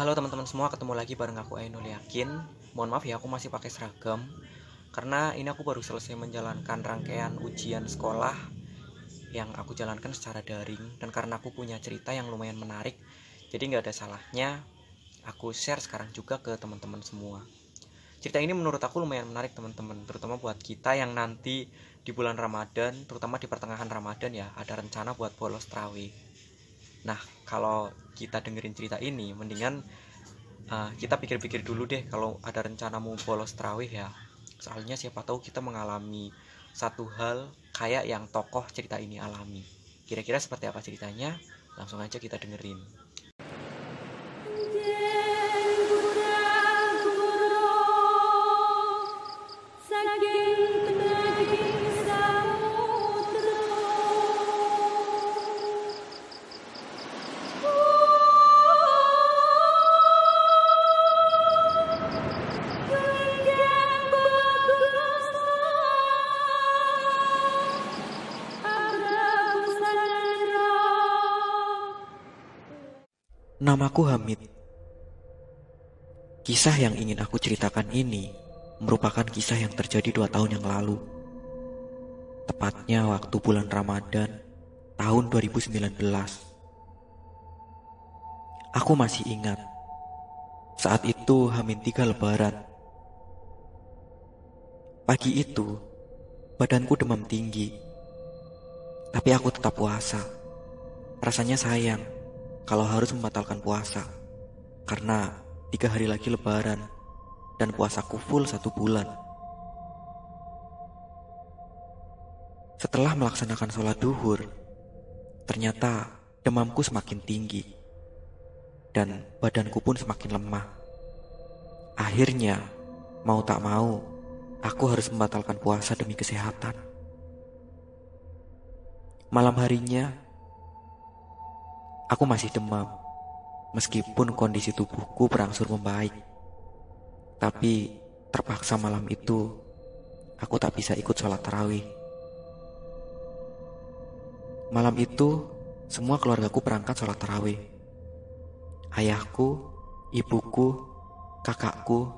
Halo teman-teman semua, ketemu lagi bareng aku Ainul Yakin. Mohon maaf ya, aku masih pakai seragam karena ini aku baru selesai menjalankan rangkaian ujian sekolah yang aku jalankan secara daring dan karena aku punya cerita yang lumayan menarik, jadi nggak ada salahnya aku share sekarang juga ke teman-teman semua. Cerita ini menurut aku lumayan menarik teman-teman, terutama buat kita yang nanti di bulan Ramadan, terutama di pertengahan Ramadan ya, ada rencana buat bolos terawih Nah, kalau kita dengerin cerita ini, mendingan uh, kita pikir-pikir dulu deh kalau ada rencana mau bolos terawih ya. Soalnya siapa tahu kita mengalami satu hal kayak yang tokoh cerita ini alami. Kira-kira seperti apa ceritanya? Langsung aja kita dengerin. Namaku Hamid. Kisah yang ingin aku ceritakan ini merupakan kisah yang terjadi dua tahun yang lalu. Tepatnya waktu bulan Ramadan tahun 2019. Aku masih ingat. Saat itu Hamid tiga lebaran. Pagi itu, badanku demam tinggi. Tapi aku tetap puasa. Rasanya sayang kalau harus membatalkan puasa karena tiga hari lagi lebaran dan puasaku full satu bulan. Setelah melaksanakan sholat duhur, ternyata demamku semakin tinggi dan badanku pun semakin lemah. Akhirnya, mau tak mau, aku harus membatalkan puasa demi kesehatan. Malam harinya, Aku masih demam, meskipun kondisi tubuhku berangsur membaik. Tapi terpaksa malam itu, aku tak bisa ikut sholat tarawih. Malam itu, semua keluargaku berangkat sholat tarawih. Ayahku, ibuku, kakakku,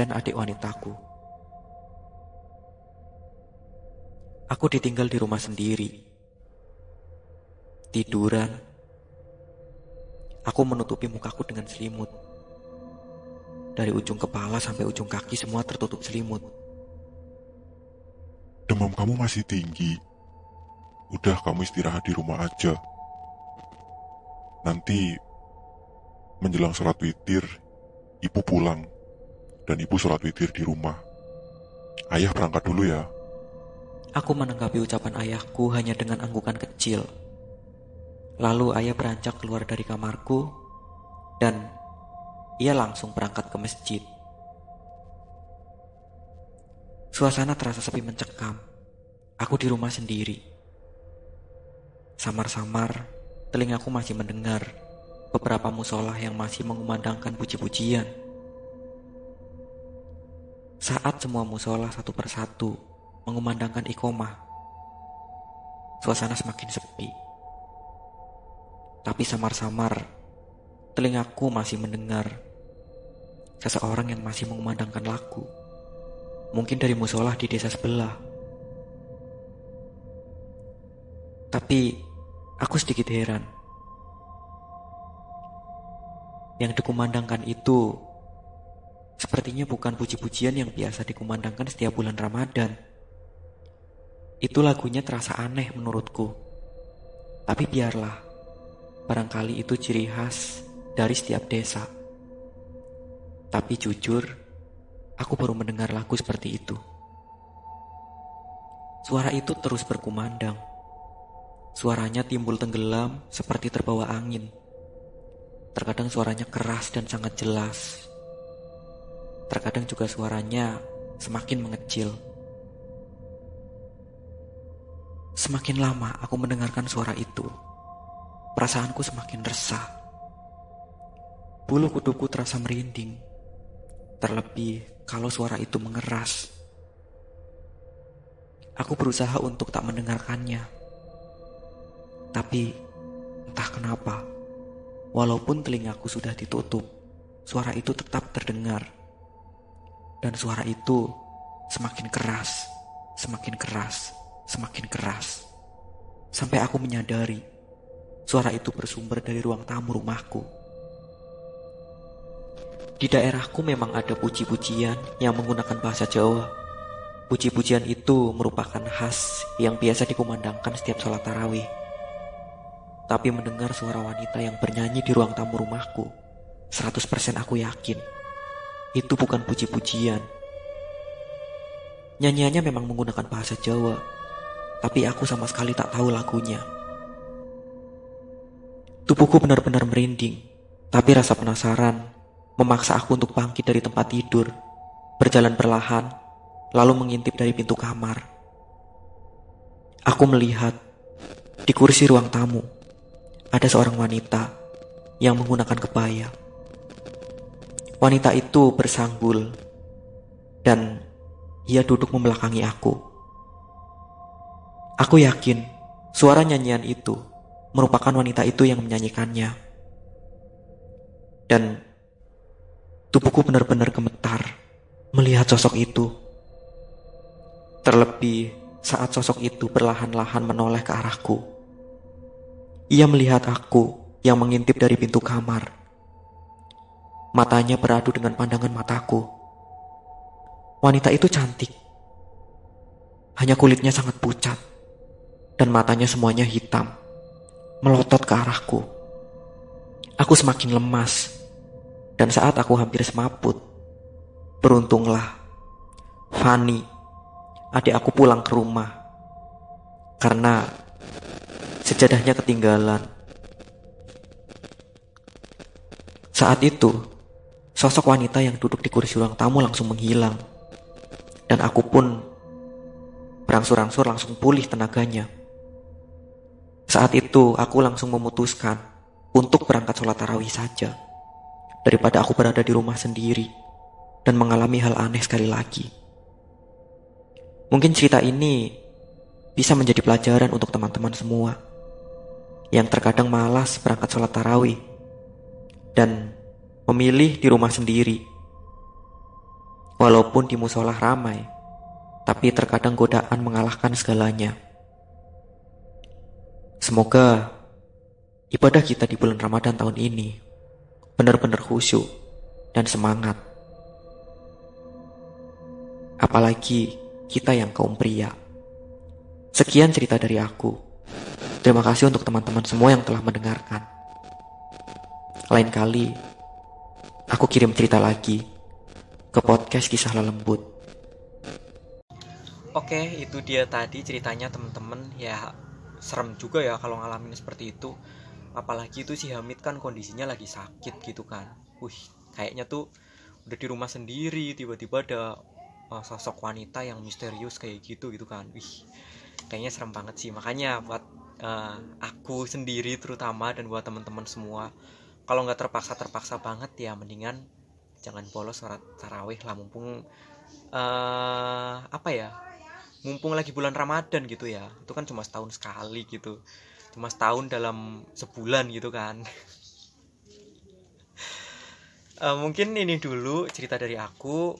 dan adik wanitaku. Aku ditinggal di rumah sendiri. Tiduran Aku menutupi mukaku dengan selimut. Dari ujung kepala sampai ujung kaki semua tertutup selimut. Demam kamu masih tinggi. Udah kamu istirahat di rumah aja. Nanti menjelang sholat witir, ibu pulang. Dan ibu sholat witir di rumah. Ayah berangkat dulu ya. Aku menanggapi ucapan ayahku hanya dengan anggukan kecil. Lalu ayah beranjak keluar dari kamarku dan ia langsung berangkat ke masjid. Suasana terasa sepi mencekam. Aku di rumah sendiri. Samar-samar, telingaku masih mendengar beberapa musola yang masih mengumandangkan puji-pujian. Saat semua musola satu persatu mengumandangkan ikomah, suasana semakin sepi. Tapi samar-samar, telingaku masih mendengar seseorang yang masih mengumandangkan lagu. Mungkin dari musola di desa sebelah. Tapi aku sedikit heran. Yang dikumandangkan itu sepertinya bukan puji-pujian yang biasa dikumandangkan setiap bulan Ramadan. Itu lagunya terasa aneh menurutku. Tapi biarlah. Barangkali itu ciri khas dari setiap desa. Tapi jujur, aku baru mendengar lagu seperti itu. Suara itu terus berkumandang. Suaranya timbul tenggelam seperti terbawa angin. Terkadang suaranya keras dan sangat jelas. Terkadang juga suaranya semakin mengecil. Semakin lama aku mendengarkan suara itu, Perasaanku semakin resah. Bulu kuduku terasa merinding. Terlebih kalau suara itu mengeras. Aku berusaha untuk tak mendengarkannya. Tapi entah kenapa, Walaupun telingaku sudah ditutup, suara itu tetap terdengar. Dan suara itu semakin keras, semakin keras, semakin keras. Sampai aku menyadari suara itu bersumber dari ruang tamu rumahku. Di daerahku memang ada puji-pujian yang menggunakan bahasa Jawa. Puji-pujian itu merupakan khas yang biasa dikumandangkan setiap sholat tarawih. Tapi mendengar suara wanita yang bernyanyi di ruang tamu rumahku, 100% aku yakin itu bukan puji-pujian. Nyanyiannya memang menggunakan bahasa Jawa, tapi aku sama sekali tak tahu lagunya. Tubuhku benar-benar merinding, tapi rasa penasaran memaksa aku untuk bangkit dari tempat tidur, berjalan perlahan, lalu mengintip dari pintu kamar. Aku melihat di kursi ruang tamu ada seorang wanita yang menggunakan kebaya. Wanita itu bersanggul dan ia duduk membelakangi aku. Aku yakin suara nyanyian itu merupakan wanita itu yang menyanyikannya. Dan tubuhku benar-benar gemetar melihat sosok itu. Terlebih saat sosok itu perlahan-lahan menoleh ke arahku. Ia melihat aku yang mengintip dari pintu kamar. Matanya beradu dengan pandangan mataku. Wanita itu cantik. Hanya kulitnya sangat pucat dan matanya semuanya hitam melotot ke arahku. Aku semakin lemas, dan saat aku hampir semaput, beruntunglah Fani, adik aku pulang ke rumah karena sejadahnya ketinggalan. Saat itu, sosok wanita yang duduk di kursi ruang tamu langsung menghilang, dan aku pun berangsur-angsur langsung pulih tenaganya. Saat itu aku langsung memutuskan untuk berangkat sholat tarawih saja. Daripada aku berada di rumah sendiri dan mengalami hal aneh sekali lagi. Mungkin cerita ini bisa menjadi pelajaran untuk teman-teman semua yang terkadang malas berangkat sholat tarawih dan memilih di rumah sendiri. Walaupun di musola ramai, tapi terkadang godaan mengalahkan segalanya. Semoga ibadah kita di bulan Ramadan tahun ini benar-benar khusyuk dan semangat. Apalagi kita yang kaum pria. Sekian cerita dari aku. Terima kasih untuk teman-teman semua yang telah mendengarkan. Lain kali, aku kirim cerita lagi ke podcast kisah lelembut. Oke, itu dia tadi ceritanya teman-teman ya serem juga ya kalau ngalamin seperti itu. Apalagi itu si Hamid kan kondisinya lagi sakit gitu kan. Wih kayaknya tuh udah di rumah sendiri tiba-tiba ada uh, sosok wanita yang misterius kayak gitu gitu kan. Wih kayaknya serem banget sih. Makanya buat uh, aku sendiri terutama dan buat teman-teman semua kalau nggak terpaksa terpaksa banget ya mendingan jangan bolos sholat tarawih lah. Mumpung uh, apa ya mumpung lagi bulan Ramadan gitu ya. Itu kan cuma setahun sekali gitu. Cuma setahun dalam sebulan gitu kan. Uh, mungkin ini dulu cerita dari aku.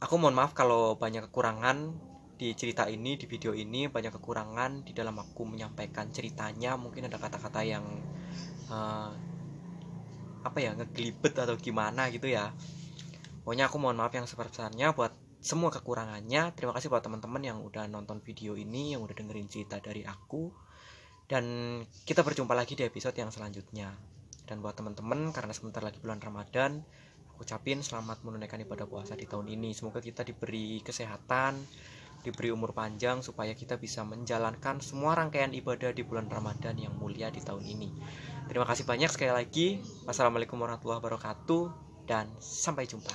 Aku mohon maaf kalau banyak kekurangan di cerita ini di video ini. Banyak kekurangan di dalam aku menyampaikan ceritanya. Mungkin ada kata-kata yang uh, apa ya ngegelibet atau gimana gitu ya. Pokoknya aku mohon maaf yang sebesar-besarnya buat semua kekurangannya. Terima kasih buat teman-teman yang udah nonton video ini, yang udah dengerin cerita dari aku. Dan kita berjumpa lagi di episode yang selanjutnya. Dan buat teman-teman, karena sebentar lagi bulan Ramadan, aku ucapin selamat menunaikan ibadah puasa di tahun ini. Semoga kita diberi kesehatan, diberi umur panjang supaya kita bisa menjalankan semua rangkaian ibadah di bulan Ramadan yang mulia di tahun ini. Terima kasih banyak sekali lagi. Wassalamualaikum warahmatullahi wabarakatuh dan sampai jumpa.